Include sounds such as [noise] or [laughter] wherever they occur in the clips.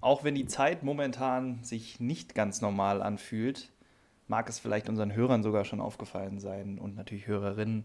Auch wenn die Zeit momentan sich nicht ganz normal anfühlt, mag es vielleicht unseren Hörern sogar schon aufgefallen sein und natürlich Hörerinnen.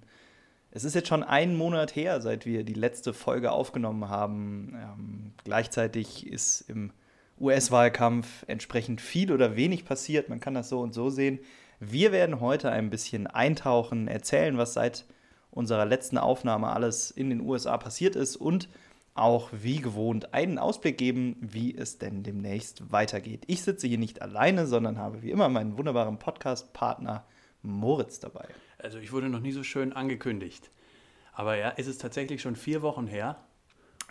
Es ist jetzt schon einen Monat her, seit wir die letzte Folge aufgenommen haben. Ähm, gleichzeitig ist im US-Wahlkampf entsprechend viel oder wenig passiert. Man kann das so und so sehen. Wir werden heute ein bisschen eintauchen, erzählen, was seit unserer letzten Aufnahme alles in den USA passiert ist und auch wie gewohnt einen Ausblick geben, wie es denn demnächst weitergeht. Ich sitze hier nicht alleine, sondern habe wie immer meinen wunderbaren Podcast-Partner Moritz dabei. Also ich wurde noch nie so schön angekündigt. Aber ja, ist es tatsächlich schon vier Wochen her.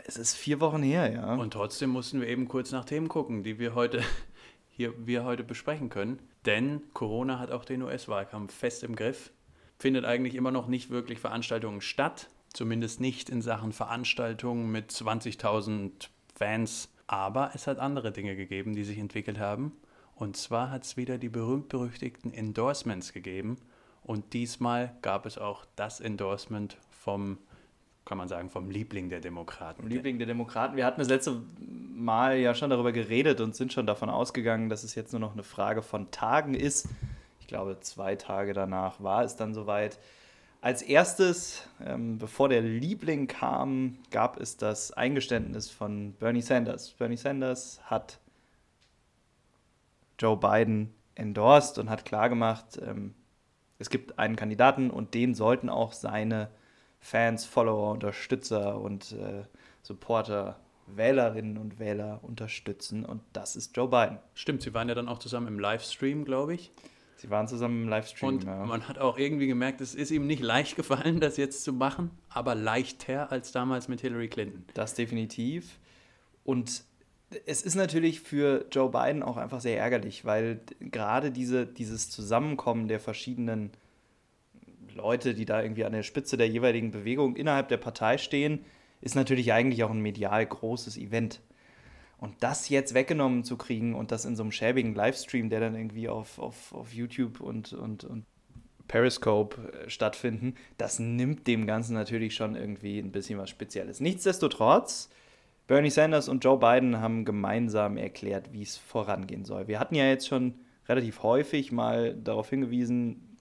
Es ist vier Wochen her, ja. Und trotzdem mussten wir eben kurz nach Themen gucken, die wir heute [laughs] hier wir heute besprechen können. Denn Corona hat auch den US-Wahlkampf fest im Griff. Findet eigentlich immer noch nicht wirklich Veranstaltungen statt. Zumindest nicht in Sachen Veranstaltungen mit 20.000 Fans. Aber es hat andere Dinge gegeben, die sich entwickelt haben. Und zwar hat es wieder die berühmt-berüchtigten Endorsements gegeben. Und diesmal gab es auch das Endorsement vom, kann man sagen, vom Liebling der Demokraten. Liebling der Demokraten. Wir hatten das letzte Mal ja schon darüber geredet und sind schon davon ausgegangen, dass es jetzt nur noch eine Frage von Tagen ist. Ich glaube, zwei Tage danach war es dann soweit. Als erstes, ähm, bevor der Liebling kam, gab es das Eingeständnis von Bernie Sanders. Bernie Sanders hat Joe Biden endorsed und hat klargemacht, ähm, es gibt einen Kandidaten und den sollten auch seine Fans, Follower, Unterstützer und äh, Supporter, Wählerinnen und Wähler unterstützen und das ist Joe Biden. Stimmt, sie waren ja dann auch zusammen im Livestream, glaube ich. Sie waren zusammen im Livestream. Und ja. man hat auch irgendwie gemerkt, es ist ihm nicht leicht gefallen, das jetzt zu machen, aber leichter als damals mit Hillary Clinton. Das definitiv. Und es ist natürlich für Joe Biden auch einfach sehr ärgerlich, weil gerade diese, dieses Zusammenkommen der verschiedenen Leute, die da irgendwie an der Spitze der jeweiligen Bewegung innerhalb der Partei stehen, ist natürlich eigentlich auch ein medial großes Event. Und das jetzt weggenommen zu kriegen und das in so einem schäbigen Livestream, der dann irgendwie auf, auf, auf YouTube und, und, und Periscope äh, stattfinden, das nimmt dem Ganzen natürlich schon irgendwie ein bisschen was Spezielles. Nichtsdestotrotz Bernie Sanders und Joe Biden haben gemeinsam erklärt, wie es vorangehen soll. Wir hatten ja jetzt schon relativ häufig mal darauf hingewiesen,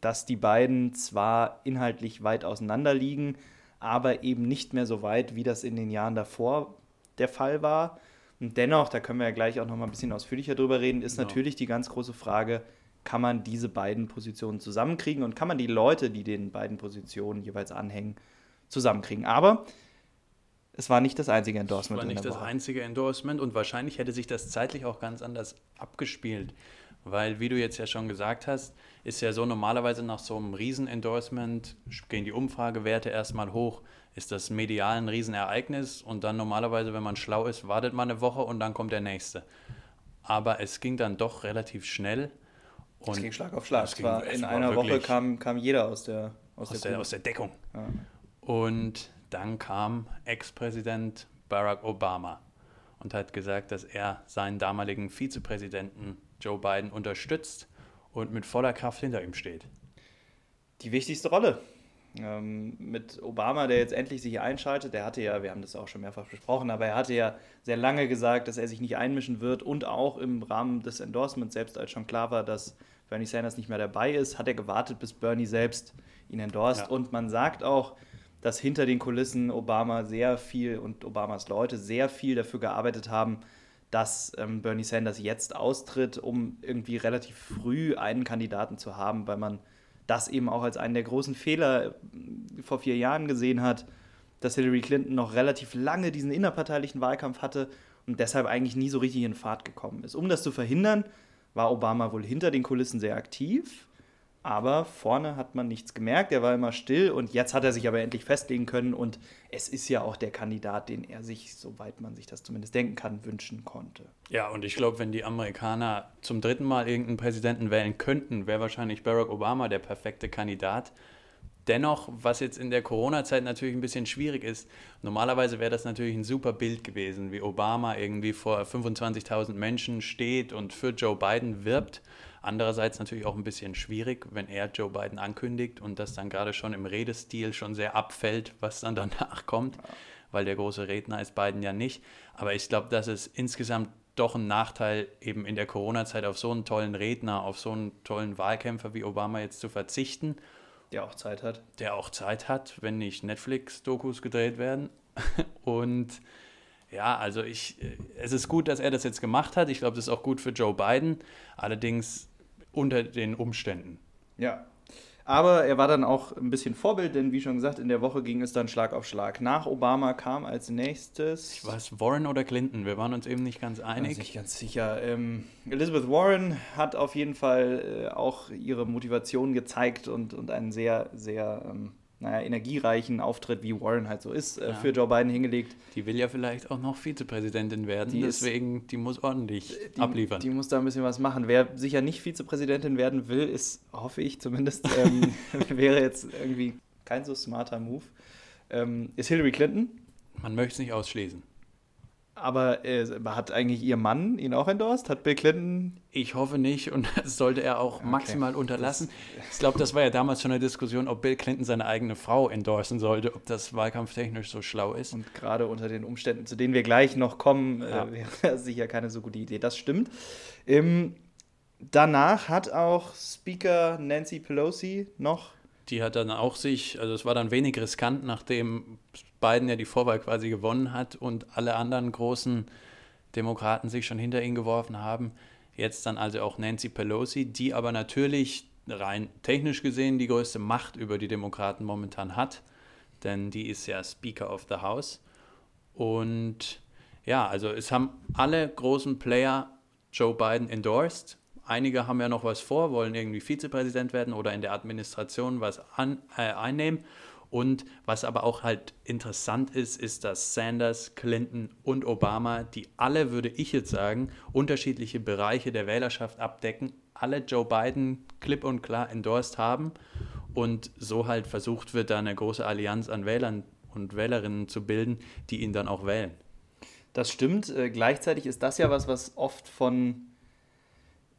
dass die beiden zwar inhaltlich weit auseinander liegen, aber eben nicht mehr so weit, wie das in den Jahren davor der Fall war. Und dennoch, da können wir ja gleich auch noch mal ein bisschen ausführlicher drüber reden, ist genau. natürlich die ganz große Frage, kann man diese beiden Positionen zusammenkriegen und kann man die Leute, die den beiden Positionen jeweils anhängen, zusammenkriegen. Aber es war nicht das einzige Endorsement. Es war nicht das einzige Endorsement und wahrscheinlich hätte sich das zeitlich auch ganz anders abgespielt. Weil, wie du jetzt ja schon gesagt hast, ist ja so normalerweise nach so einem Riesen-Endorsement gehen die Umfragewerte erstmal hoch, ist das medial ein Riesenereignis und dann normalerweise, wenn man schlau ist, wartet man eine Woche und dann kommt der nächste. Aber es ging dann doch relativ schnell. Und es ging Schlag auf Schlag. Ging, in einer Woche kam, kam jeder aus der, aus, aus der, der, aus der Deckung. Ja. Und dann kam Ex-Präsident Barack Obama und hat gesagt, dass er seinen damaligen Vizepräsidenten Joe Biden unterstützt und mit voller Kraft hinter ihm steht. Die wichtigste Rolle. Ähm, mit Obama, der jetzt endlich sich einschaltet, der hatte ja, wir haben das auch schon mehrfach besprochen, aber er hatte ja sehr lange gesagt, dass er sich nicht einmischen wird und auch im Rahmen des Endorsements, selbst als schon klar war, dass Bernie Sanders nicht mehr dabei ist, hat er gewartet, bis Bernie selbst ihn endorst. Ja. Und man sagt auch, dass hinter den Kulissen Obama sehr viel und Obamas Leute sehr viel dafür gearbeitet haben, dass ähm, Bernie Sanders jetzt austritt, um irgendwie relativ früh einen Kandidaten zu haben, weil man das eben auch als einen der großen Fehler äh, vor vier Jahren gesehen hat, dass Hillary Clinton noch relativ lange diesen innerparteilichen Wahlkampf hatte und deshalb eigentlich nie so richtig in Fahrt gekommen ist. Um das zu verhindern, war Obama wohl hinter den Kulissen sehr aktiv aber vorne hat man nichts gemerkt, er war immer still und jetzt hat er sich aber endlich festlegen können und es ist ja auch der Kandidat, den er sich, soweit man sich das zumindest denken kann, wünschen konnte. Ja, und ich glaube, wenn die Amerikaner zum dritten Mal irgendeinen Präsidenten wählen könnten, wäre wahrscheinlich Barack Obama der perfekte Kandidat. Dennoch, was jetzt in der Corona-Zeit natürlich ein bisschen schwierig ist, normalerweise wäre das natürlich ein super Bild gewesen, wie Obama irgendwie vor 25.000 Menschen steht und für Joe Biden wirbt. Andererseits natürlich auch ein bisschen schwierig, wenn er Joe Biden ankündigt und das dann gerade schon im Redestil schon sehr abfällt, was dann danach kommt. weil der große Redner ist Biden ja nicht. Aber ich glaube, dass es insgesamt doch ein Nachteil, eben in der Corona-Zeit auf so einen tollen Redner, auf so einen tollen Wahlkämpfer wie Obama jetzt zu verzichten. Der auch Zeit hat. Der auch Zeit hat, wenn nicht Netflix-Dokus gedreht werden. [laughs] Und ja, also ich, äh, es ist gut, dass er das jetzt gemacht hat. Ich glaube, das ist auch gut für Joe Biden. Allerdings unter den Umständen. Ja, aber er war dann auch ein bisschen Vorbild, denn wie schon gesagt, in der Woche ging es dann Schlag auf Schlag. Nach Obama kam als nächstes. Ich weiß, Warren oder Clinton, wir waren uns eben nicht ganz einig. Nicht ganz sicher. Ähm, Elizabeth Warren hat auf jeden Fall äh, auch ihre Motivation gezeigt und, und einen sehr, sehr ähm, naja, energiereichen Auftritt, wie Warren halt so ist, äh, ja. für Joe Biden hingelegt. Die will ja vielleicht auch noch Vizepräsidentin werden, die deswegen, ist, die muss ordentlich die, abliefern. Die muss da ein bisschen was machen. Wer sicher nicht Vizepräsidentin werden will, ist, hoffe ich zumindest, ähm, [laughs] [laughs] wäre jetzt irgendwie kein so smarter Move, ähm, ist Hillary Clinton. Man möchte es nicht ausschließen. Aber äh, hat eigentlich ihr Mann ihn auch endorsed? Hat Bill Clinton? Ich hoffe nicht und [laughs] das sollte er auch okay. maximal unterlassen. Das, ich glaube, das war ja damals schon eine Diskussion, ob Bill Clinton seine eigene Frau endorsen sollte, ob das wahlkampftechnisch so schlau ist. Und gerade unter den Umständen, zu denen wir gleich noch kommen, äh, ja. äh, [laughs] wäre das sicher keine so gute Idee. Das stimmt. Ähm, danach hat auch Speaker Nancy Pelosi noch die hat dann auch sich, also es war dann wenig riskant, nachdem Biden ja die Vorwahl quasi gewonnen hat und alle anderen großen Demokraten sich schon hinter ihn geworfen haben. Jetzt dann also auch Nancy Pelosi, die aber natürlich rein technisch gesehen die größte Macht über die Demokraten momentan hat, denn die ist ja Speaker of the House. Und ja, also es haben alle großen Player Joe Biden endorsed Einige haben ja noch was vor, wollen irgendwie Vizepräsident werden oder in der Administration was an, äh, einnehmen. Und was aber auch halt interessant ist, ist, dass Sanders, Clinton und Obama, die alle, würde ich jetzt sagen, unterschiedliche Bereiche der Wählerschaft abdecken, alle Joe Biden klipp und klar endorsed haben und so halt versucht wird, da eine große Allianz an Wählern und Wählerinnen zu bilden, die ihn dann auch wählen. Das stimmt. Äh, gleichzeitig ist das ja was, was oft von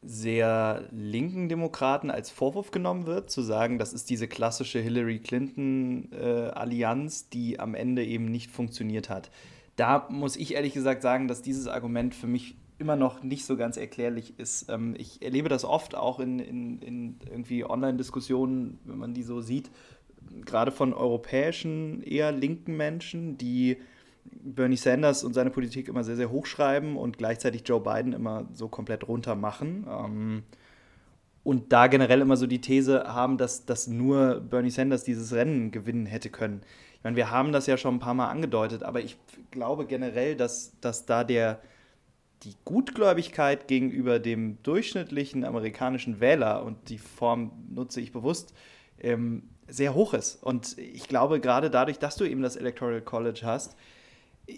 sehr linken Demokraten als Vorwurf genommen wird, zu sagen, das ist diese klassische Hillary Clinton-Allianz, äh, die am Ende eben nicht funktioniert hat. Da muss ich ehrlich gesagt sagen, dass dieses Argument für mich immer noch nicht so ganz erklärlich ist. Ähm, ich erlebe das oft auch in, in, in irgendwie Online-Diskussionen, wenn man die so sieht, gerade von europäischen, eher linken Menschen, die Bernie Sanders und seine Politik immer sehr, sehr hochschreiben und gleichzeitig Joe Biden immer so komplett runter machen. Ähm, und da generell immer so die These haben, dass, dass nur Bernie Sanders dieses Rennen gewinnen hätte können. Ich meine, wir haben das ja schon ein paar Mal angedeutet, aber ich glaube generell, dass, dass da der, die Gutgläubigkeit gegenüber dem durchschnittlichen amerikanischen Wähler, und die Form nutze ich bewusst, ähm, sehr hoch ist. Und ich glaube, gerade dadurch, dass du eben das Electoral College hast,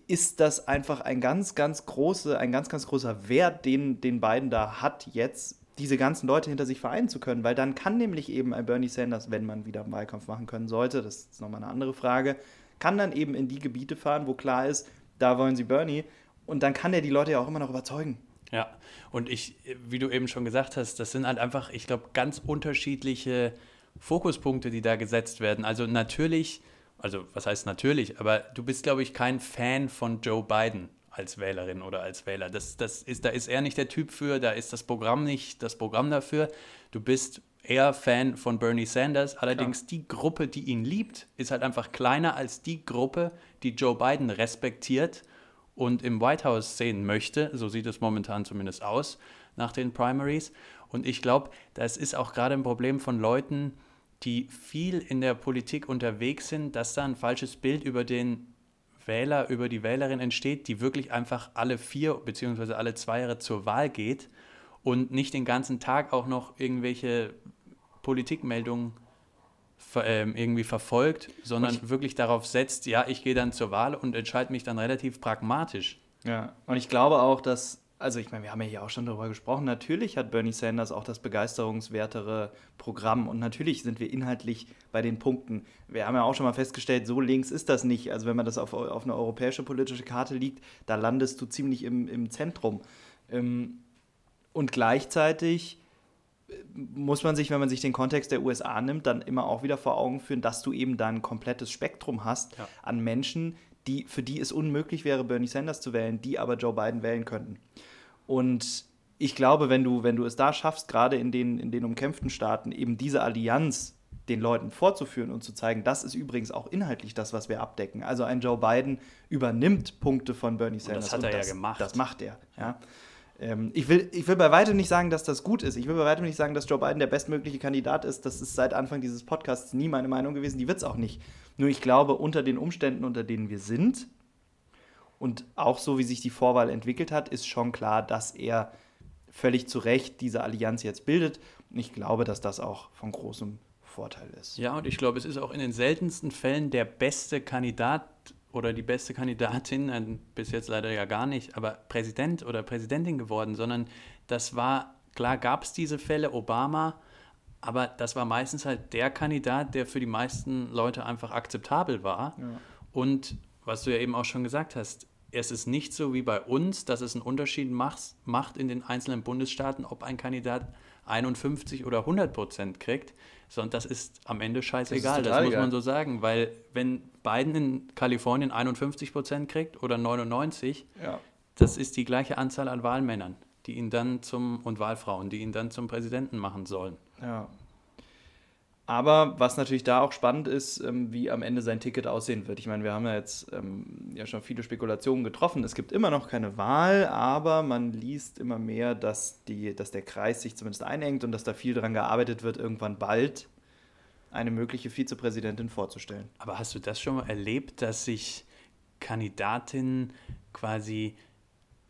ist das einfach ein ganz, ganz große, ein ganz, ganz großer Wert, den den beiden da hat, jetzt diese ganzen Leute hinter sich vereinen zu können, weil dann kann nämlich eben ein Bernie Sanders, wenn man wieder einen Wahlkampf machen können sollte, das ist nochmal eine andere Frage, kann dann eben in die Gebiete fahren, wo klar ist, da wollen sie Bernie und dann kann er die Leute ja auch immer noch überzeugen. Ja, und ich, wie du eben schon gesagt hast, das sind halt einfach, ich glaube, ganz unterschiedliche Fokuspunkte, die da gesetzt werden. Also natürlich also was heißt natürlich, aber du bist, glaube ich, kein Fan von Joe Biden als Wählerin oder als Wähler. Das, das ist, da ist er nicht der Typ für, da ist das Programm nicht das Programm dafür. Du bist eher Fan von Bernie Sanders. Allerdings ja. die Gruppe, die ihn liebt, ist halt einfach kleiner als die Gruppe, die Joe Biden respektiert und im White House sehen möchte. So sieht es momentan zumindest aus nach den Primaries. Und ich glaube, das ist auch gerade ein Problem von Leuten, die viel in der Politik unterwegs sind, dass da ein falsches Bild über den Wähler, über die Wählerin entsteht, die wirklich einfach alle vier bzw. alle zwei Jahre zur Wahl geht und nicht den ganzen Tag auch noch irgendwelche Politikmeldungen ähm, irgendwie verfolgt, sondern ich, wirklich darauf setzt, ja, ich gehe dann zur Wahl und entscheide mich dann relativ pragmatisch. Ja, und ich glaube auch, dass also ich meine, wir haben ja hier auch schon darüber gesprochen, natürlich hat Bernie Sanders auch das begeisterungswertere Programm und natürlich sind wir inhaltlich bei den Punkten. Wir haben ja auch schon mal festgestellt, so links ist das nicht. Also wenn man das auf, auf eine europäische politische Karte liegt, da landest du ziemlich im, im Zentrum. Ähm, und gleichzeitig äh, muss man sich, wenn man sich den Kontext der USA nimmt, dann immer auch wieder vor Augen führen, dass du eben da ein komplettes Spektrum hast ja. an Menschen, die, für die es unmöglich wäre, Bernie Sanders zu wählen, die aber Joe Biden wählen könnten. Und ich glaube, wenn du, wenn du es da schaffst, gerade in den, in den umkämpften Staaten, eben diese Allianz den Leuten vorzuführen und zu zeigen, das ist übrigens auch inhaltlich das, was wir abdecken. Also ein Joe Biden übernimmt Punkte von Bernie Sanders. Und das hat er das, ja gemacht. Das macht er. Ja. Ähm, ich, will, ich will bei weitem nicht sagen, dass das gut ist. Ich will bei weitem nicht sagen, dass Joe Biden der bestmögliche Kandidat ist. Das ist seit Anfang dieses Podcasts nie meine Meinung gewesen. Die wird es auch nicht. Nur ich glaube, unter den Umständen, unter denen wir sind und auch so, wie sich die Vorwahl entwickelt hat, ist schon klar, dass er völlig zu Recht diese Allianz jetzt bildet. Und ich glaube, dass das auch von großem Vorteil ist. Ja, und ich glaube, es ist auch in den seltensten Fällen der beste Kandidat oder die beste Kandidatin, bis jetzt leider ja gar nicht, aber Präsident oder Präsidentin geworden, sondern das war, klar gab es diese Fälle, Obama, aber das war meistens halt der Kandidat, der für die meisten Leute einfach akzeptabel war. Ja. Und was du ja eben auch schon gesagt hast, es ist nicht so wie bei uns, dass es einen Unterschied macht, macht in den einzelnen Bundesstaaten, ob ein Kandidat 51 oder 100 Prozent kriegt, sondern das ist am Ende scheißegal, das, das muss man so sagen, weil wenn Biden in Kalifornien 51 Prozent kriegt oder 99, ja. das ist die gleiche Anzahl an Wahlmännern, die ihn dann zum und Wahlfrauen, die ihn dann zum Präsidenten machen sollen. Ja. Aber was natürlich da auch spannend ist, ähm, wie am Ende sein Ticket aussehen wird. Ich meine, wir haben ja jetzt ähm, ja schon viele Spekulationen getroffen. Es gibt immer noch keine Wahl, aber man liest immer mehr, dass, die, dass der Kreis sich zumindest einengt und dass da viel daran gearbeitet wird, irgendwann bald eine mögliche Vizepräsidentin vorzustellen. Aber hast du das schon mal erlebt, dass sich Kandidatinnen quasi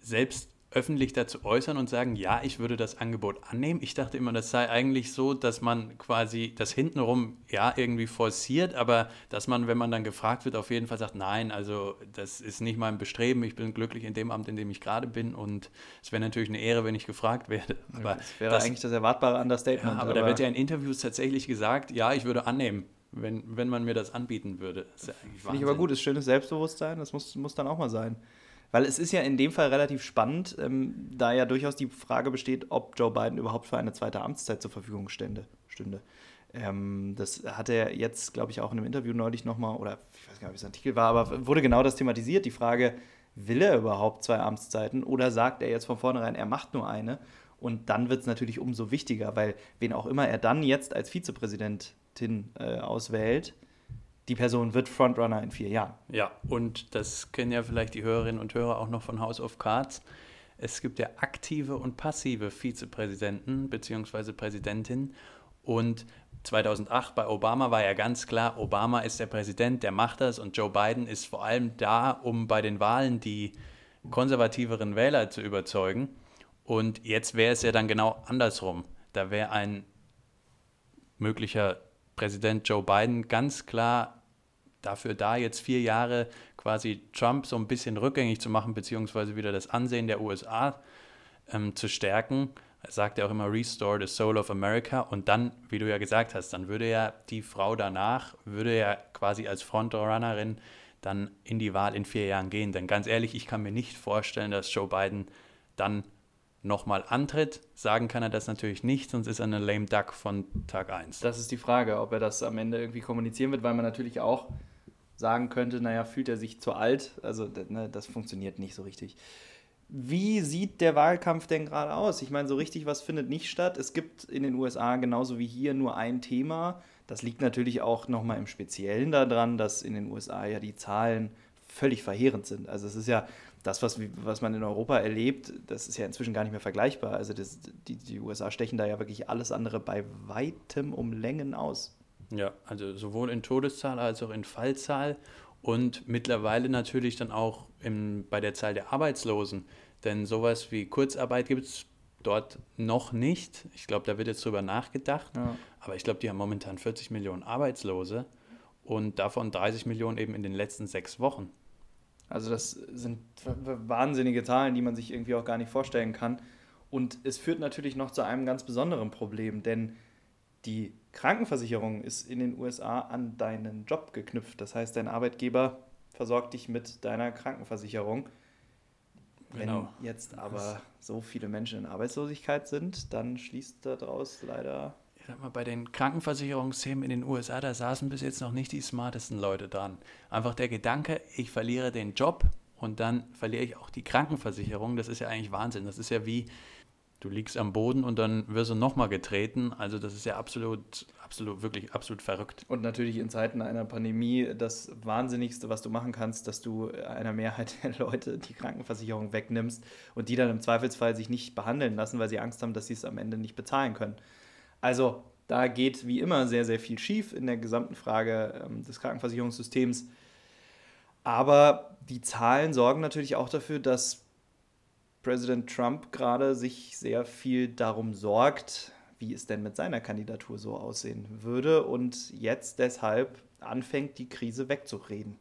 selbst öffentlich dazu äußern und sagen, ja, ich würde das Angebot annehmen. Ich dachte immer, das sei eigentlich so, dass man quasi das hintenrum ja irgendwie forciert, aber dass man, wenn man dann gefragt wird, auf jeden Fall sagt, nein, also das ist nicht mein Bestreben, ich bin glücklich in dem Amt, in dem ich gerade bin und es wäre natürlich eine Ehre, wenn ich gefragt werde. Aber das wäre das, eigentlich das erwartbare Understatement. Ja, aber, aber da wird ja in Interviews tatsächlich gesagt, ja, ich würde annehmen wenn, wenn man mir das anbieten würde. Das ja Finde ich aber gut, ist schönes Selbstbewusstsein, das muss, muss dann auch mal sein. Weil es ist ja in dem Fall relativ spannend, ähm, da ja durchaus die Frage besteht, ob Joe Biden überhaupt für eine zweite Amtszeit zur Verfügung stände, stünde. Ähm, das hat er jetzt, glaube ich, auch in einem Interview neulich nochmal, oder ich weiß gar nicht, ob es ein Artikel war, aber wurde genau das thematisiert, die Frage, will er überhaupt zwei Amtszeiten oder sagt er jetzt von vornherein, er macht nur eine? Und dann wird es natürlich umso wichtiger, weil wen auch immer er dann jetzt als Vizepräsidentin äh, auswählt, die Person wird Frontrunner in vier Jahren. Ja, und das kennen ja vielleicht die Hörerinnen und Hörer auch noch von House of Cards. Es gibt ja aktive und passive Vizepräsidenten bzw. Präsidentin. Und 2008 bei Obama war ja ganz klar, Obama ist der Präsident, der macht das und Joe Biden ist vor allem da, um bei den Wahlen die konservativeren Wähler zu überzeugen. Und jetzt wäre es ja dann genau andersrum. Da wäre ein möglicher Präsident Joe Biden ganz klar dafür da, jetzt vier Jahre quasi Trump so ein bisschen rückgängig zu machen, beziehungsweise wieder das Ansehen der USA ähm, zu stärken. Er sagt ja auch immer, Restore the Soul of America. Und dann, wie du ja gesagt hast, dann würde ja die Frau danach, würde ja quasi als Frontrunnerin dann in die Wahl in vier Jahren gehen. Denn ganz ehrlich, ich kann mir nicht vorstellen, dass Joe Biden dann nochmal antritt. Sagen kann er das natürlich nicht, sonst ist er eine lame duck von Tag 1. Das ist die Frage, ob er das am Ende irgendwie kommunizieren wird, weil man natürlich auch sagen könnte, naja, fühlt er sich zu alt? Also ne, das funktioniert nicht so richtig. Wie sieht der Wahlkampf denn gerade aus? Ich meine, so richtig was findet nicht statt. Es gibt in den USA genauso wie hier nur ein Thema. Das liegt natürlich auch nochmal im Speziellen daran, dass in den USA ja die Zahlen völlig verheerend sind. Also es ist ja das, was, was man in Europa erlebt, das ist ja inzwischen gar nicht mehr vergleichbar. Also das, die, die USA stechen da ja wirklich alles andere bei weitem um Längen aus. Ja, also sowohl in Todeszahl als auch in Fallzahl und mittlerweile natürlich dann auch im, bei der Zahl der Arbeitslosen. Denn sowas wie Kurzarbeit gibt es dort noch nicht. Ich glaube, da wird jetzt drüber nachgedacht. Ja. Aber ich glaube, die haben momentan 40 Millionen Arbeitslose und davon 30 Millionen eben in den letzten sechs Wochen. Also das sind wahnsinnige Zahlen, die man sich irgendwie auch gar nicht vorstellen kann. Und es führt natürlich noch zu einem ganz besonderen Problem, denn die Krankenversicherung ist in den USA an deinen Job geknüpft. Das heißt, dein Arbeitgeber versorgt dich mit deiner Krankenversicherung. Wenn genau. jetzt aber so viele Menschen in Arbeitslosigkeit sind, dann schließt daraus leider ich sag mal, bei den Krankenversicherungsthemen in den USA, da saßen bis jetzt noch nicht die smartesten Leute dran. Einfach der Gedanke, ich verliere den Job und dann verliere ich auch die Krankenversicherung, das ist ja eigentlich Wahnsinn. Das ist ja wie, du liegst am Boden und dann wirst du nochmal getreten. Also das ist ja absolut, absolut, wirklich absolut verrückt. Und natürlich in Zeiten einer Pandemie das Wahnsinnigste, was du machen kannst, dass du einer Mehrheit der Leute die Krankenversicherung wegnimmst und die dann im Zweifelsfall sich nicht behandeln lassen, weil sie Angst haben, dass sie es am Ende nicht bezahlen können. Also da geht wie immer sehr, sehr viel schief in der gesamten Frage ähm, des Krankenversicherungssystems. Aber die Zahlen sorgen natürlich auch dafür, dass Präsident Trump gerade sich sehr viel darum sorgt, wie es denn mit seiner Kandidatur so aussehen würde und jetzt deshalb anfängt, die Krise wegzureden.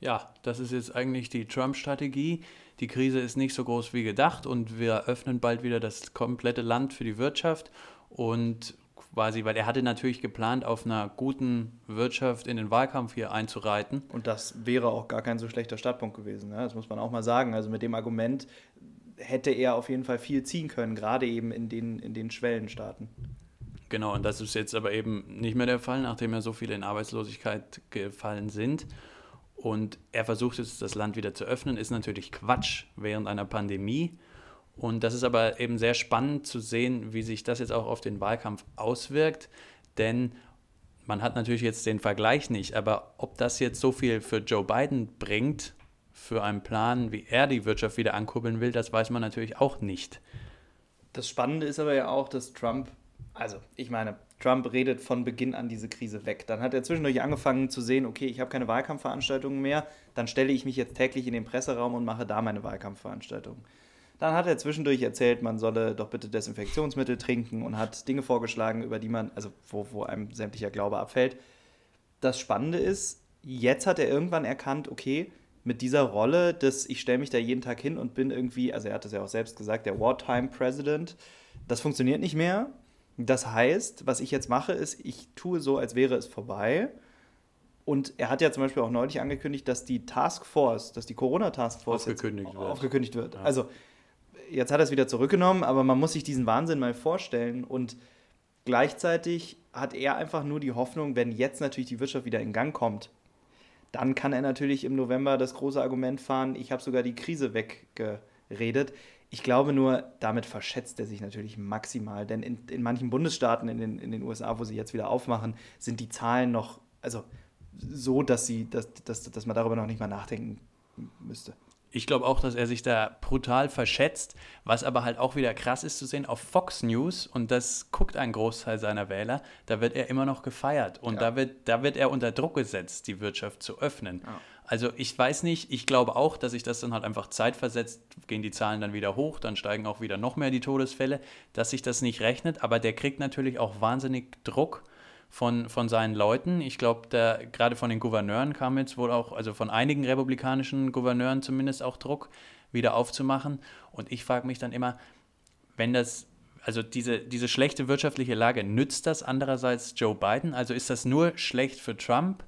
Ja, das ist jetzt eigentlich die Trump-Strategie. Die Krise ist nicht so groß wie gedacht und wir öffnen bald wieder das komplette Land für die Wirtschaft und quasi, weil er hatte natürlich geplant, auf einer guten Wirtschaft in den Wahlkampf hier einzureiten. Und das wäre auch gar kein so schlechter Startpunkt gewesen. Ne? Das muss man auch mal sagen. Also mit dem Argument hätte er auf jeden Fall viel ziehen können, gerade eben in den, in den Schwellenstaaten. Genau, und das ist jetzt aber eben nicht mehr der Fall, nachdem ja so viele in Arbeitslosigkeit gefallen sind. Und er versucht jetzt, das Land wieder zu öffnen, ist natürlich Quatsch während einer Pandemie. Und das ist aber eben sehr spannend zu sehen, wie sich das jetzt auch auf den Wahlkampf auswirkt. Denn man hat natürlich jetzt den Vergleich nicht, aber ob das jetzt so viel für Joe Biden bringt, für einen Plan, wie er die Wirtschaft wieder ankurbeln will, das weiß man natürlich auch nicht. Das Spannende ist aber ja auch, dass Trump, also ich meine, Trump redet von Beginn an diese Krise weg. Dann hat er zwischendurch angefangen zu sehen, okay, ich habe keine Wahlkampfveranstaltungen mehr, dann stelle ich mich jetzt täglich in den Presseraum und mache da meine Wahlkampfveranstaltungen. Dann hat er zwischendurch erzählt, man solle doch bitte Desinfektionsmittel trinken und hat Dinge vorgeschlagen, über die man, also wo, wo einem sämtlicher Glaube abfällt. Das Spannende ist, jetzt hat er irgendwann erkannt, okay, mit dieser Rolle, dass ich stelle mich da jeden Tag hin und bin irgendwie, also er hat das ja auch selbst gesagt, der Wartime President, das funktioniert nicht mehr. Das heißt, was ich jetzt mache, ist, ich tue so, als wäre es vorbei. Und er hat ja zum Beispiel auch neulich angekündigt, dass die Task Force, dass die Corona Task Force aufgekündigt wird. Aufgekündigt wird. Ja. Also jetzt hat er es wieder zurückgenommen, aber man muss sich diesen Wahnsinn mal vorstellen. Und gleichzeitig hat er einfach nur die Hoffnung, wenn jetzt natürlich die Wirtschaft wieder in Gang kommt, dann kann er natürlich im November das große Argument fahren, ich habe sogar die Krise weggeredet. Ich glaube nur, damit verschätzt er sich natürlich maximal, denn in, in manchen Bundesstaaten in den, in den USA, wo sie jetzt wieder aufmachen, sind die Zahlen noch, also so, dass, sie, dass, dass, dass man darüber noch nicht mal nachdenken müsste. Ich glaube auch, dass er sich da brutal verschätzt, was aber halt auch wieder krass ist zu sehen auf Fox News und das guckt ein Großteil seiner Wähler, da wird er immer noch gefeiert und ja. da, wird, da wird er unter Druck gesetzt, die Wirtschaft zu öffnen. Ja. Also ich weiß nicht, ich glaube auch, dass sich das dann halt einfach zeitversetzt, gehen die Zahlen dann wieder hoch, dann steigen auch wieder noch mehr die Todesfälle, dass sich das nicht rechnet, aber der kriegt natürlich auch wahnsinnig Druck von, von seinen Leuten. Ich glaube, gerade von den Gouverneuren kam jetzt wohl auch, also von einigen republikanischen Gouverneuren zumindest auch Druck, wieder aufzumachen. Und ich frage mich dann immer, wenn das, also diese, diese schlechte wirtschaftliche Lage, nützt das andererseits Joe Biden? Also ist das nur schlecht für Trump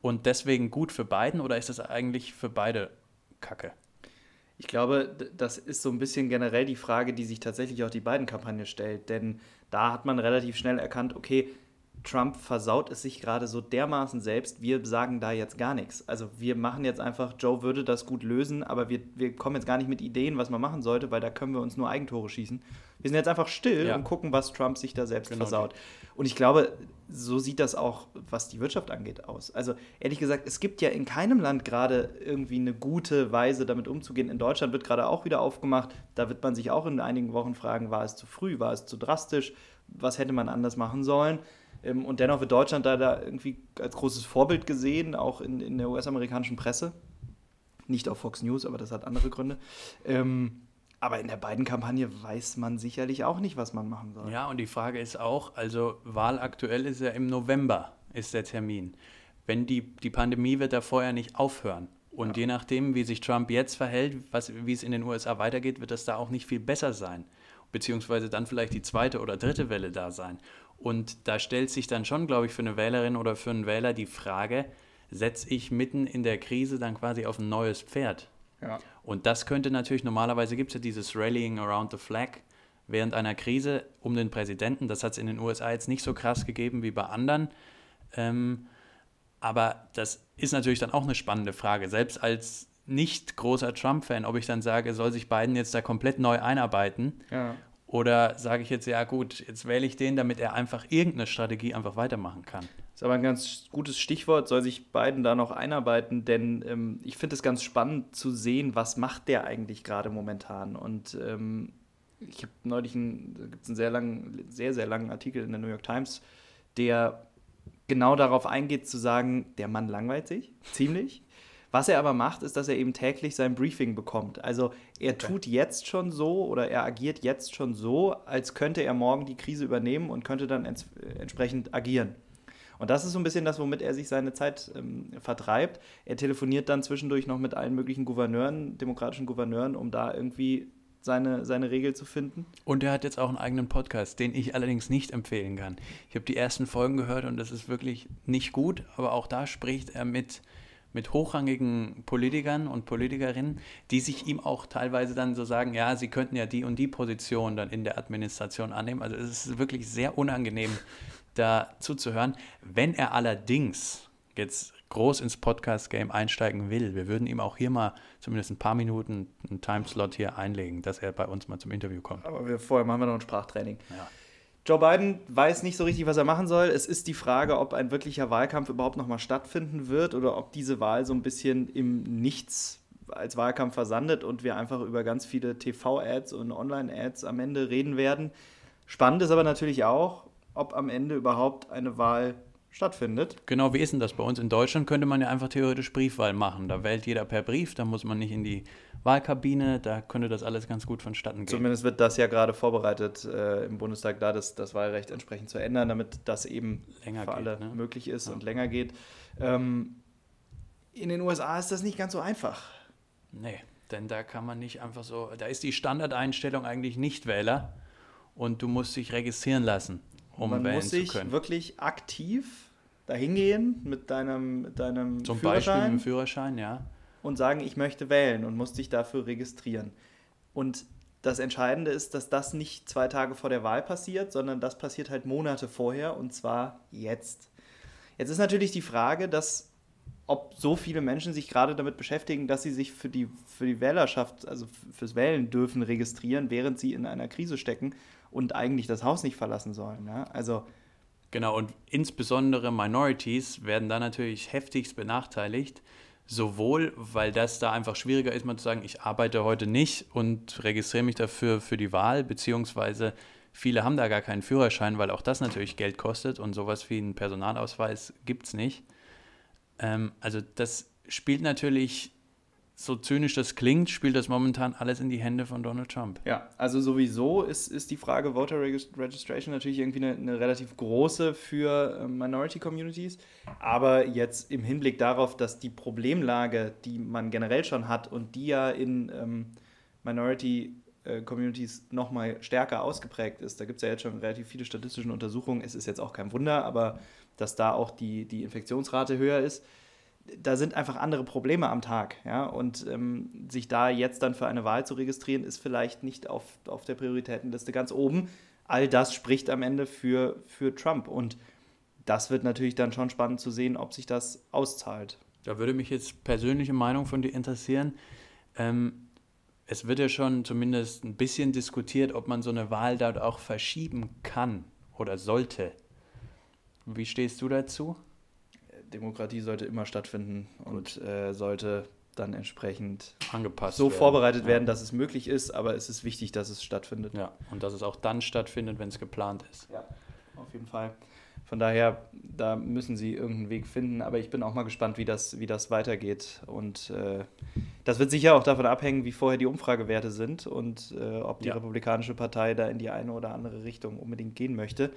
und deswegen gut für Biden oder ist das eigentlich für beide Kacke? Ich glaube, das ist so ein bisschen generell die Frage, die sich tatsächlich auch die beiden Kampagne stellt. Denn da hat man relativ schnell erkannt, okay, Trump versaut es sich gerade so dermaßen selbst, wir sagen da jetzt gar nichts. Also wir machen jetzt einfach, Joe würde das gut lösen, aber wir, wir kommen jetzt gar nicht mit Ideen, was man machen sollte, weil da können wir uns nur Eigentore schießen. Wir sind jetzt einfach still ja. und gucken, was Trump sich da selbst genau versaut. Und ich glaube, so sieht das auch, was die Wirtschaft angeht, aus. Also ehrlich gesagt, es gibt ja in keinem Land gerade irgendwie eine gute Weise, damit umzugehen. In Deutschland wird gerade auch wieder aufgemacht. Da wird man sich auch in einigen Wochen fragen, war es zu früh, war es zu drastisch, was hätte man anders machen sollen? Ähm, und dennoch wird Deutschland da, da irgendwie als großes Vorbild gesehen, auch in, in der US-amerikanischen Presse. Nicht auf Fox News, aber das hat andere Gründe. Ähm, aber in der beiden Kampagne weiß man sicherlich auch nicht, was man machen soll. Ja, und die Frage ist auch, also Wahl aktuell ist ja im November, ist der Termin. Wenn die, die Pandemie wird da vorher nicht aufhören. Und ja. je nachdem, wie sich Trump jetzt verhält, was, wie es in den USA weitergeht, wird das da auch nicht viel besser sein. Beziehungsweise dann vielleicht die zweite oder dritte Welle da sein. Und da stellt sich dann schon, glaube ich, für eine Wählerin oder für einen Wähler die Frage, setze ich mitten in der Krise dann quasi auf ein neues Pferd? Ja. Und das könnte natürlich, normalerweise gibt es ja dieses Rallying around the flag, während einer Krise um den Präsidenten. Das hat es in den USA jetzt nicht so krass gegeben wie bei anderen. Ähm, aber das ist natürlich dann auch eine spannende Frage. Selbst als nicht großer Trump-Fan, ob ich dann sage, soll sich Biden jetzt da komplett neu einarbeiten? Ja. Oder sage ich jetzt, ja gut, jetzt wähle ich den, damit er einfach irgendeine Strategie einfach weitermachen kann. Das ist aber ein ganz gutes Stichwort, soll sich Biden da noch einarbeiten, denn ähm, ich finde es ganz spannend zu sehen, was macht der eigentlich gerade momentan. Und ähm, ich habe neulich einen, einen sehr langen, sehr, sehr langen Artikel in der New York Times, der genau darauf eingeht, zu sagen, der Mann langweilt sich ziemlich. Was er aber macht, ist, dass er eben täglich sein Briefing bekommt. Also er okay. tut jetzt schon so oder er agiert jetzt schon so, als könnte er morgen die Krise übernehmen und könnte dann ents entsprechend agieren. Und das ist so ein bisschen das, womit er sich seine Zeit ähm, vertreibt. Er telefoniert dann zwischendurch noch mit allen möglichen Gouverneuren, demokratischen Gouverneuren, um da irgendwie seine, seine Regel zu finden. Und er hat jetzt auch einen eigenen Podcast, den ich allerdings nicht empfehlen kann. Ich habe die ersten Folgen gehört und das ist wirklich nicht gut, aber auch da spricht er mit, mit hochrangigen Politikern und Politikerinnen, die sich ihm auch teilweise dann so sagen, ja, sie könnten ja die und die Position dann in der Administration annehmen. Also es ist wirklich sehr unangenehm, [laughs] da zuzuhören. Wenn er allerdings jetzt groß ins Podcast-Game einsteigen will, wir würden ihm auch hier mal zumindest ein paar Minuten einen Timeslot hier einlegen, dass er bei uns mal zum Interview kommt. Aber wir, vorher machen wir noch ein Sprachtraining. Ja. Joe Biden weiß nicht so richtig, was er machen soll. Es ist die Frage, ob ein wirklicher Wahlkampf überhaupt noch mal stattfinden wird oder ob diese Wahl so ein bisschen im Nichts als Wahlkampf versandet und wir einfach über ganz viele TV-Ads und Online-Ads am Ende reden werden. Spannend ist aber natürlich auch, ob am Ende überhaupt eine Wahl stattfindet. Genau, wie ist denn das? Bei uns in Deutschland könnte man ja einfach theoretisch Briefwahl machen. Da wählt jeder per Brief, da muss man nicht in die Wahlkabine, da könnte das alles ganz gut vonstatten gehen. Zumindest wird das ja gerade vorbereitet äh, im Bundestag, da das, das Wahlrecht entsprechend zu ändern, damit das eben länger für geht, alle ne? möglich ist ja. und länger geht. Ähm, in den USA ist das nicht ganz so einfach. Nee, denn da kann man nicht einfach so, da ist die Standardeinstellung eigentlich Nichtwähler und du musst dich registrieren lassen um man muss sich wirklich aktiv dahingehen mit deinem, mit deinem Zum Führerschein. Beispiel mit Führerschein, ja. Und sagen, ich möchte wählen und muss dich dafür registrieren. Und das Entscheidende ist, dass das nicht zwei Tage vor der Wahl passiert, sondern das passiert halt Monate vorher und zwar jetzt. Jetzt ist natürlich die Frage, dass ob so viele Menschen sich gerade damit beschäftigen, dass sie sich für die, für die Wählerschaft, also fürs Wählen dürfen, registrieren, während sie in einer Krise stecken und eigentlich das Haus nicht verlassen sollen. Ja? Also genau, und insbesondere Minorities werden da natürlich heftigst benachteiligt. Sowohl, weil das da einfach schwieriger ist, mal zu sagen, ich arbeite heute nicht und registriere mich dafür für die Wahl, beziehungsweise viele haben da gar keinen Führerschein, weil auch das natürlich Geld kostet und sowas wie einen Personalausweis gibt es nicht. Ähm, also das spielt natürlich so zynisch das klingt, spielt das momentan alles in die Hände von Donald Trump. Ja, also sowieso ist, ist die Frage Voter Registration natürlich irgendwie eine, eine relativ große für äh, Minority Communities. Aber jetzt im Hinblick darauf, dass die Problemlage, die man generell schon hat und die ja in ähm, Minority äh, Communities nochmal stärker ausgeprägt ist, da gibt es ja jetzt schon relativ viele statistische Untersuchungen, es ist jetzt auch kein Wunder, aber dass da auch die, die Infektionsrate höher ist da sind einfach andere Probleme am Tag. Ja? Und ähm, sich da jetzt dann für eine Wahl zu registrieren, ist vielleicht nicht auf, auf der Prioritätenliste ganz oben. All das spricht am Ende für, für Trump. Und das wird natürlich dann schon spannend zu sehen, ob sich das auszahlt. Da würde mich jetzt persönliche Meinung von dir interessieren. Ähm, es wird ja schon zumindest ein bisschen diskutiert, ob man so eine Wahl dort auch verschieben kann oder sollte. Wie stehst du dazu? Demokratie sollte immer stattfinden und äh, sollte dann entsprechend angepasst so werden. vorbereitet werden, dass es möglich ist, aber es ist wichtig, dass es stattfindet. Ja, und dass es auch dann stattfindet, wenn es geplant ist. Ja, auf jeden Fall. Von daher, da müssen sie irgendeinen Weg finden, aber ich bin auch mal gespannt, wie das, wie das weitergeht. Und äh, das wird sicher auch davon abhängen, wie vorher die Umfragewerte sind und äh, ob die ja. Republikanische Partei da in die eine oder andere Richtung unbedingt gehen möchte.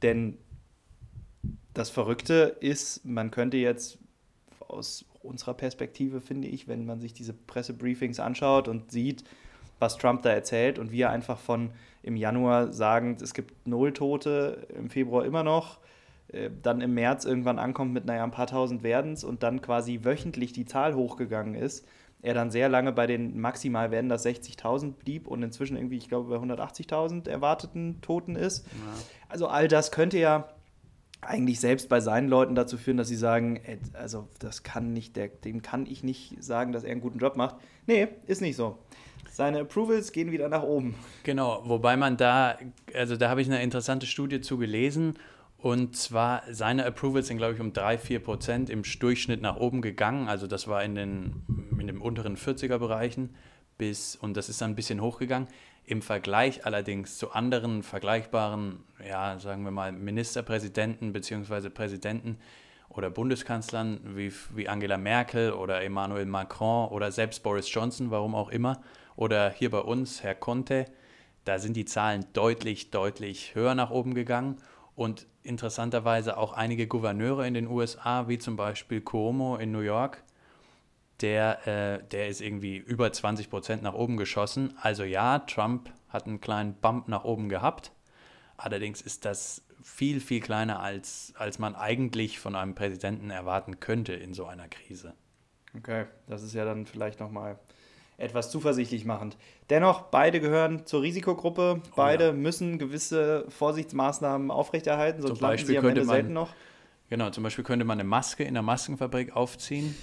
Denn das Verrückte ist, man könnte jetzt aus unserer Perspektive, finde ich, wenn man sich diese Pressebriefings anschaut und sieht, was Trump da erzählt und wir einfach von im Januar sagen, es gibt null Tote, im Februar immer noch, äh, dann im März irgendwann ankommt mit, naja, ein paar tausend werden es und dann quasi wöchentlich die Zahl hochgegangen ist, er dann sehr lange bei den maximal werden das 60.000 blieb und inzwischen irgendwie, ich glaube, bei 180.000 erwarteten Toten ist. Ja. Also all das könnte ja eigentlich selbst bei seinen Leuten dazu führen, dass sie sagen, also das kann nicht, der, dem kann ich nicht sagen, dass er einen guten Job macht. Nee, ist nicht so. Seine Approvals gehen wieder nach oben. Genau, wobei man da, also da habe ich eine interessante Studie zu gelesen und zwar seine Approvals sind, glaube ich, um 3, 4 Prozent im Durchschnitt nach oben gegangen. Also das war in den, in den unteren 40er Bereichen bis, und das ist dann ein bisschen hochgegangen. Im Vergleich allerdings zu anderen vergleichbaren, ja, sagen wir mal, Ministerpräsidenten bzw. Präsidenten oder Bundeskanzlern wie, wie Angela Merkel oder Emmanuel Macron oder selbst Boris Johnson, warum auch immer, oder hier bei uns Herr Conte, da sind die Zahlen deutlich, deutlich höher nach oben gegangen und interessanterweise auch einige Gouverneure in den USA, wie zum Beispiel Cuomo in New York, der, äh, der ist irgendwie über 20 Prozent nach oben geschossen. Also ja, Trump hat einen kleinen Bump nach oben gehabt. Allerdings ist das viel, viel kleiner, als, als man eigentlich von einem Präsidenten erwarten könnte in so einer Krise. Okay, das ist ja dann vielleicht nochmal etwas zuversichtlich machend. Dennoch, beide gehören zur Risikogruppe. Beide oh ja. müssen gewisse Vorsichtsmaßnahmen aufrechterhalten, sonst zum Beispiel sie am Ende man, selten noch. Genau, zum Beispiel könnte man eine Maske in der Maskenfabrik aufziehen.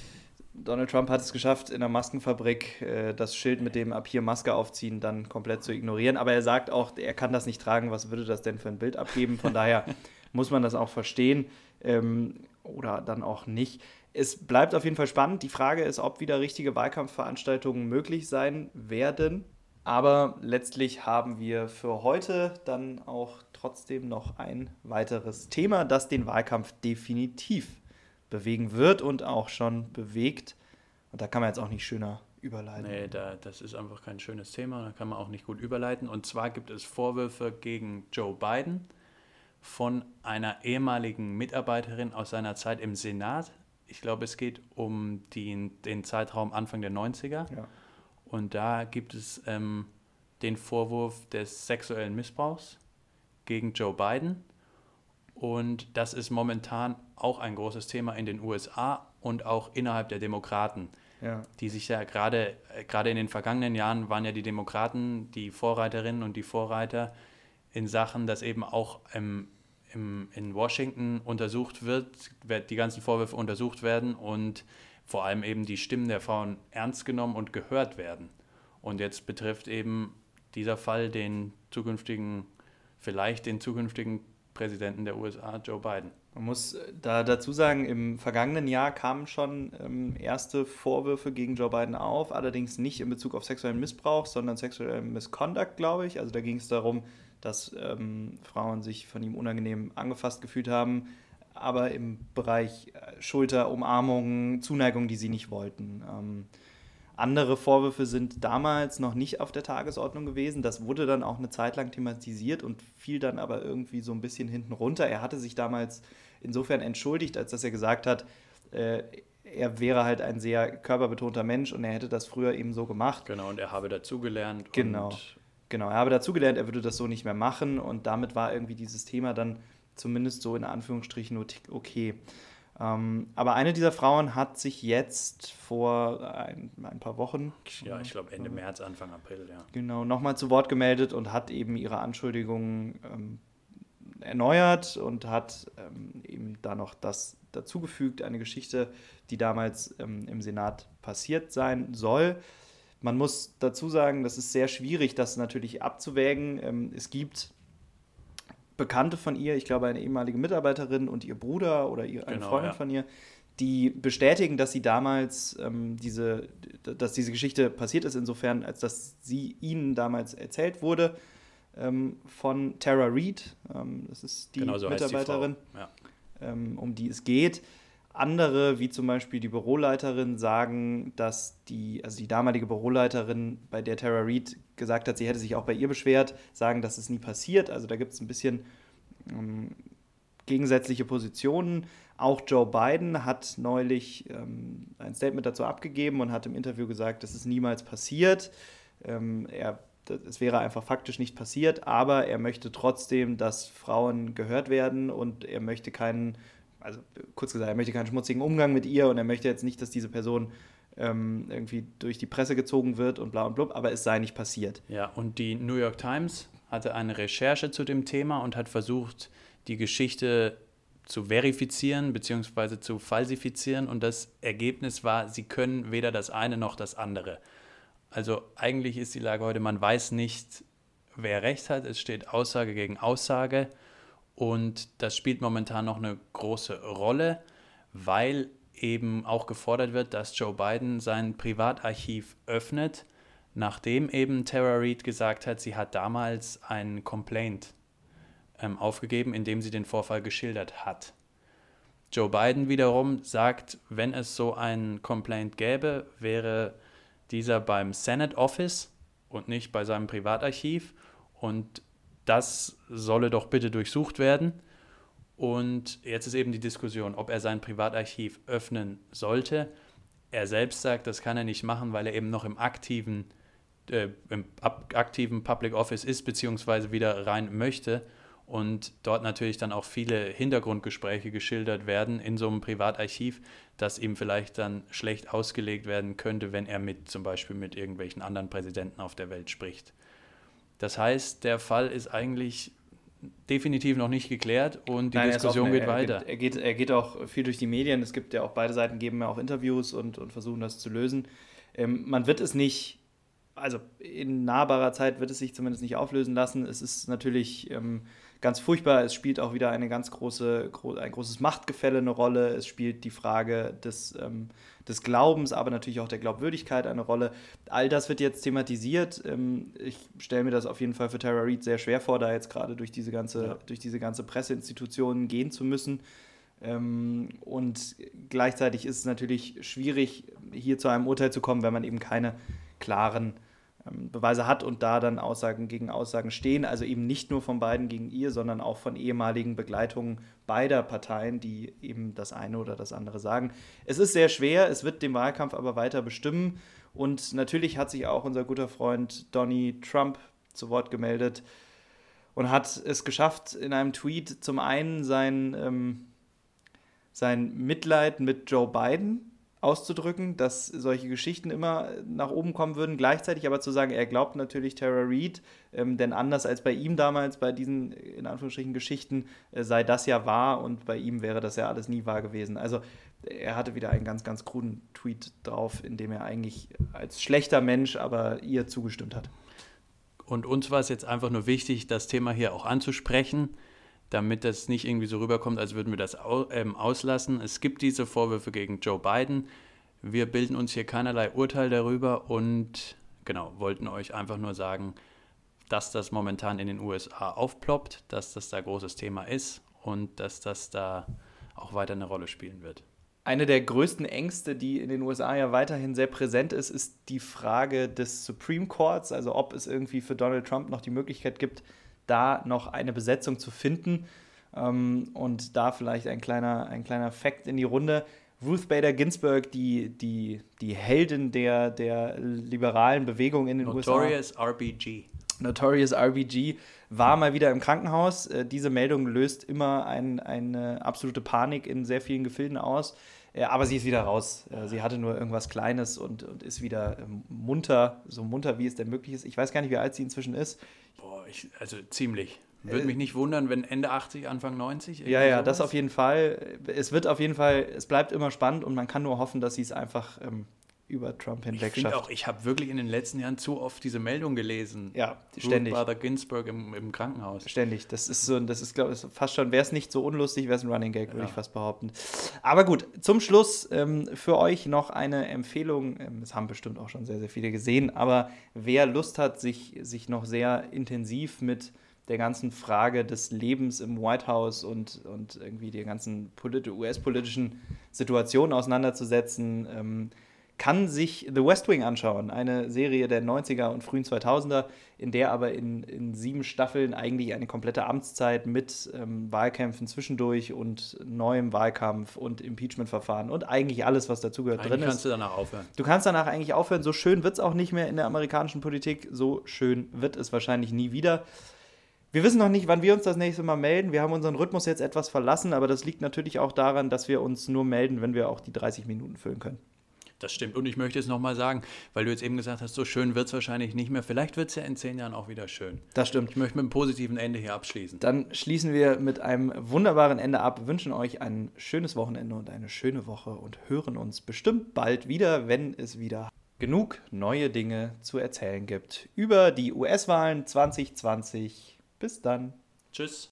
Donald Trump hat es geschafft, in der Maskenfabrik äh, das Schild mit dem ab hier Maske aufziehen dann komplett zu ignorieren. Aber er sagt auch, er kann das nicht tragen. Was würde das denn für ein Bild abgeben? Von daher [laughs] muss man das auch verstehen ähm, oder dann auch nicht es bleibt auf jeden Fall spannend. Die Frage ist, ob wieder richtige Wahlkampfveranstaltungen möglich sein werden. Aber letztlich haben wir für heute dann auch trotzdem noch ein weiteres Thema, das den Wahlkampf definitiv bewegen wird und auch schon bewegt. Und da kann man jetzt auch nicht schöner überleiten. Nee, da, das ist einfach kein schönes Thema, da kann man auch nicht gut überleiten. Und zwar gibt es Vorwürfe gegen Joe Biden von einer ehemaligen Mitarbeiterin aus seiner Zeit im Senat, ich glaube, es geht um die, den Zeitraum Anfang der 90er. Ja. Und da gibt es ähm, den Vorwurf des sexuellen Missbrauchs gegen Joe Biden. Und das ist momentan auch ein großes Thema in den USA und auch innerhalb der Demokraten, ja. die sich ja gerade, äh, gerade in den vergangenen Jahren waren ja die Demokraten die Vorreiterinnen und die Vorreiter in Sachen, dass eben auch ähm, im, in Washington untersucht wird die ganzen Vorwürfe untersucht werden und vor allem eben die Stimmen der Frauen ernst genommen und gehört werden. Und jetzt betrifft eben dieser Fall den zukünftigen, vielleicht den zukünftigen Präsidenten der USA, Joe Biden. Man muss äh, da dazu sagen, im vergangenen Jahr kamen schon ähm, erste Vorwürfe gegen Joe Biden auf, allerdings nicht in Bezug auf sexuellen Missbrauch, sondern sexuellen Misconduct, glaube ich. Also da ging es darum, dass ähm, Frauen sich von ihm unangenehm angefasst gefühlt haben, aber im Bereich äh, Schulter, Umarmungen, Zuneigung, die sie nicht wollten. Ähm, andere Vorwürfe sind damals noch nicht auf der Tagesordnung gewesen. Das wurde dann auch eine Zeit lang thematisiert und fiel dann aber irgendwie so ein bisschen hinten runter. Er hatte sich damals insofern entschuldigt, als dass er gesagt hat, äh, er wäre halt ein sehr körperbetonter Mensch und er hätte das früher eben so gemacht. Genau, und er habe dazugelernt. Genau. Genau, er habe dazugelernt, er würde das so nicht mehr machen und damit war irgendwie dieses Thema dann zumindest so in Anführungsstrichen okay. Ähm, aber eine dieser Frauen hat sich jetzt vor ein, ein paar Wochen, ja, ich glaube Ende März, Anfang April, ja. Genau, nochmal zu Wort gemeldet und hat eben ihre Anschuldigungen ähm, erneuert und hat ähm, eben da noch das dazugefügt, eine Geschichte, die damals ähm, im Senat passiert sein soll. Man muss dazu sagen, das ist sehr schwierig, das natürlich abzuwägen. Ähm, es gibt Bekannte von ihr, ich glaube eine ehemalige Mitarbeiterin und ihr Bruder oder eine genau, Freundin ja. von ihr, die bestätigen, dass sie damals ähm, diese, dass diese Geschichte passiert ist, insofern, als dass sie ihnen damals erzählt wurde ähm, von Tara Reid. Ähm, das ist die genau so Mitarbeiterin, die ja. ähm, um die es geht. Andere, wie zum Beispiel die Büroleiterin, sagen, dass die, also die damalige Büroleiterin, bei der Tara Reid gesagt hat, sie hätte sich auch bei ihr beschwert, sagen, dass es nie passiert. Also da gibt es ein bisschen ähm, gegensätzliche Positionen. Auch Joe Biden hat neulich ähm, ein Statement dazu abgegeben und hat im Interview gesagt, dass es niemals passiert. Ähm, er, es wäre einfach faktisch nicht passiert, aber er möchte trotzdem, dass Frauen gehört werden und er möchte keinen also kurz gesagt, er möchte keinen schmutzigen Umgang mit ihr und er möchte jetzt nicht, dass diese Person ähm, irgendwie durch die Presse gezogen wird und bla und blub, aber es sei nicht passiert. Ja, und die New York Times hatte eine Recherche zu dem Thema und hat versucht, die Geschichte zu verifizieren bzw. zu falsifizieren und das Ergebnis war, sie können weder das eine noch das andere. Also eigentlich ist die Lage heute, man weiß nicht, wer recht hat, es steht Aussage gegen Aussage und das spielt momentan noch eine große Rolle, weil eben auch gefordert wird, dass Joe Biden sein Privatarchiv öffnet, nachdem eben Tara Reid gesagt hat, sie hat damals ein Complaint ähm, aufgegeben, in dem sie den Vorfall geschildert hat. Joe Biden wiederum sagt, wenn es so ein Complaint gäbe, wäre dieser beim Senate Office und nicht bei seinem Privatarchiv und das solle doch bitte durchsucht werden. Und jetzt ist eben die Diskussion, ob er sein Privatarchiv öffnen sollte. Er selbst sagt, das kann er nicht machen, weil er eben noch im aktiven, äh, im aktiven Public Office ist, beziehungsweise wieder rein möchte und dort natürlich dann auch viele Hintergrundgespräche geschildert werden in so einem Privatarchiv, das ihm vielleicht dann schlecht ausgelegt werden könnte, wenn er mit zum Beispiel mit irgendwelchen anderen Präsidenten auf der Welt spricht. Das heißt, der Fall ist eigentlich definitiv noch nicht geklärt und die Nein, Diskussion geht weiter. Er geht, er geht auch viel durch die Medien. Es gibt ja auch beide Seiten geben ja auch Interviews und, und versuchen das zu lösen. Ähm, man wird es nicht, also in nahbarer Zeit wird es sich zumindest nicht auflösen lassen. Es ist natürlich ähm, ganz furchtbar. Es spielt auch wieder eine ganz große, ein großes Machtgefälle eine Rolle. Es spielt die Frage des, ähm, des Glaubens, aber natürlich auch der Glaubwürdigkeit eine Rolle. All das wird jetzt thematisiert. Ähm, ich stelle mir das auf jeden Fall für Tara Reid sehr schwer vor, da jetzt gerade durch diese ganze, ja. durch diese ganze Presseinstitution gehen zu müssen. Ähm, und gleichzeitig ist es natürlich schwierig, hier zu einem Urteil zu kommen, wenn man eben keine klaren Beweise hat und da dann Aussagen gegen Aussagen stehen. Also eben nicht nur von beiden gegen ihr, sondern auch von ehemaligen Begleitungen beider Parteien, die eben das eine oder das andere sagen. Es ist sehr schwer, es wird den Wahlkampf aber weiter bestimmen. Und natürlich hat sich auch unser guter Freund Donny Trump zu Wort gemeldet und hat es geschafft, in einem Tweet zum einen sein, ähm, sein Mitleid mit Joe Biden auszudrücken, dass solche Geschichten immer nach oben kommen würden, gleichzeitig aber zu sagen, er glaubt natürlich Tara Reid, ähm, denn anders als bei ihm damals bei diesen in Anführungsstrichen Geschichten äh, sei das ja wahr und bei ihm wäre das ja alles nie wahr gewesen. Also er hatte wieder einen ganz, ganz kruden Tweet drauf, in dem er eigentlich als schlechter Mensch aber ihr zugestimmt hat. Und uns war es jetzt einfach nur wichtig, das Thema hier auch anzusprechen damit das nicht irgendwie so rüberkommt, als würden wir das ähm, auslassen. Es gibt diese Vorwürfe gegen Joe Biden. Wir bilden uns hier keinerlei Urteil darüber und genau, wollten euch einfach nur sagen, dass das momentan in den USA aufploppt, dass das da großes Thema ist und dass das da auch weiter eine Rolle spielen wird. Eine der größten Ängste, die in den USA ja weiterhin sehr präsent ist, ist die Frage des Supreme Courts, also ob es irgendwie für Donald Trump noch die Möglichkeit gibt, da noch eine Besetzung zu finden. Ähm, und da vielleicht ein kleiner, ein kleiner Fact in die Runde. Ruth Bader Ginsburg, die, die, die Heldin der, der liberalen Bewegung in den Notorious USA. Notorious RBG. Notorious RBG war mal wieder im Krankenhaus. Äh, diese Meldung löst immer ein, eine absolute Panik in sehr vielen Gefilden aus. Äh, aber sie ist wieder raus. Äh, sie hatte nur irgendwas Kleines und, und ist wieder ähm, munter, so munter, wie es denn möglich ist. Ich weiß gar nicht, wie alt sie inzwischen ist. Boah, ich, also ziemlich. Würde äh, mich nicht wundern, wenn Ende 80, Anfang 90. Ja, ja, sowas. das auf jeden Fall. Es wird auf jeden Fall, es bleibt immer spannend und man kann nur hoffen, dass sie es einfach ähm, über Trump hinweg ich schafft. Auch, ich habe wirklich in den letzten Jahren zu oft diese Meldung gelesen. Ja, ständig. Ruth Bader Ginsburg im, im, Krankenhaus. Ständig. Das ist so, das ist, glaube ich, fast schon, wäre es nicht so unlustig, wäre es ein Running Gag, würde ja. ich fast behaupten. Aber gut, zum Schluss ähm, für euch noch eine Empfehlung. Ähm, das haben bestimmt auch schon sehr, sehr viele gesehen, aber wer Lust hat, sich, sich noch sehr intensiv mit der ganzen Frage des Lebens im White House und, und irgendwie der ganzen US-politischen Situation auseinanderzusetzen, ähm, kann sich The West Wing anschauen, eine Serie der 90er und frühen 2000er, in der aber in, in sieben Staffeln eigentlich eine komplette Amtszeit mit ähm, Wahlkämpfen zwischendurch und neuem Wahlkampf und Impeachment-Verfahren und eigentlich alles, was dazugehört, drin ist. kannst du danach aufhören. Du kannst danach eigentlich aufhören. So schön wird es auch nicht mehr in der amerikanischen Politik. So schön wird es wahrscheinlich nie wieder. Wir wissen noch nicht, wann wir uns das nächste Mal melden. Wir haben unseren Rhythmus jetzt etwas verlassen, aber das liegt natürlich auch daran, dass wir uns nur melden, wenn wir auch die 30 Minuten füllen können. Das stimmt. Und ich möchte es nochmal sagen, weil du jetzt eben gesagt hast, so schön wird es wahrscheinlich nicht mehr. Vielleicht wird es ja in zehn Jahren auch wieder schön. Das stimmt. Ich möchte mit einem positiven Ende hier abschließen. Dann schließen wir mit einem wunderbaren Ende ab, wünschen euch ein schönes Wochenende und eine schöne Woche und hören uns bestimmt bald wieder, wenn es wieder genug neue Dinge zu erzählen gibt über die US-Wahlen 2020. Bis dann. Tschüss.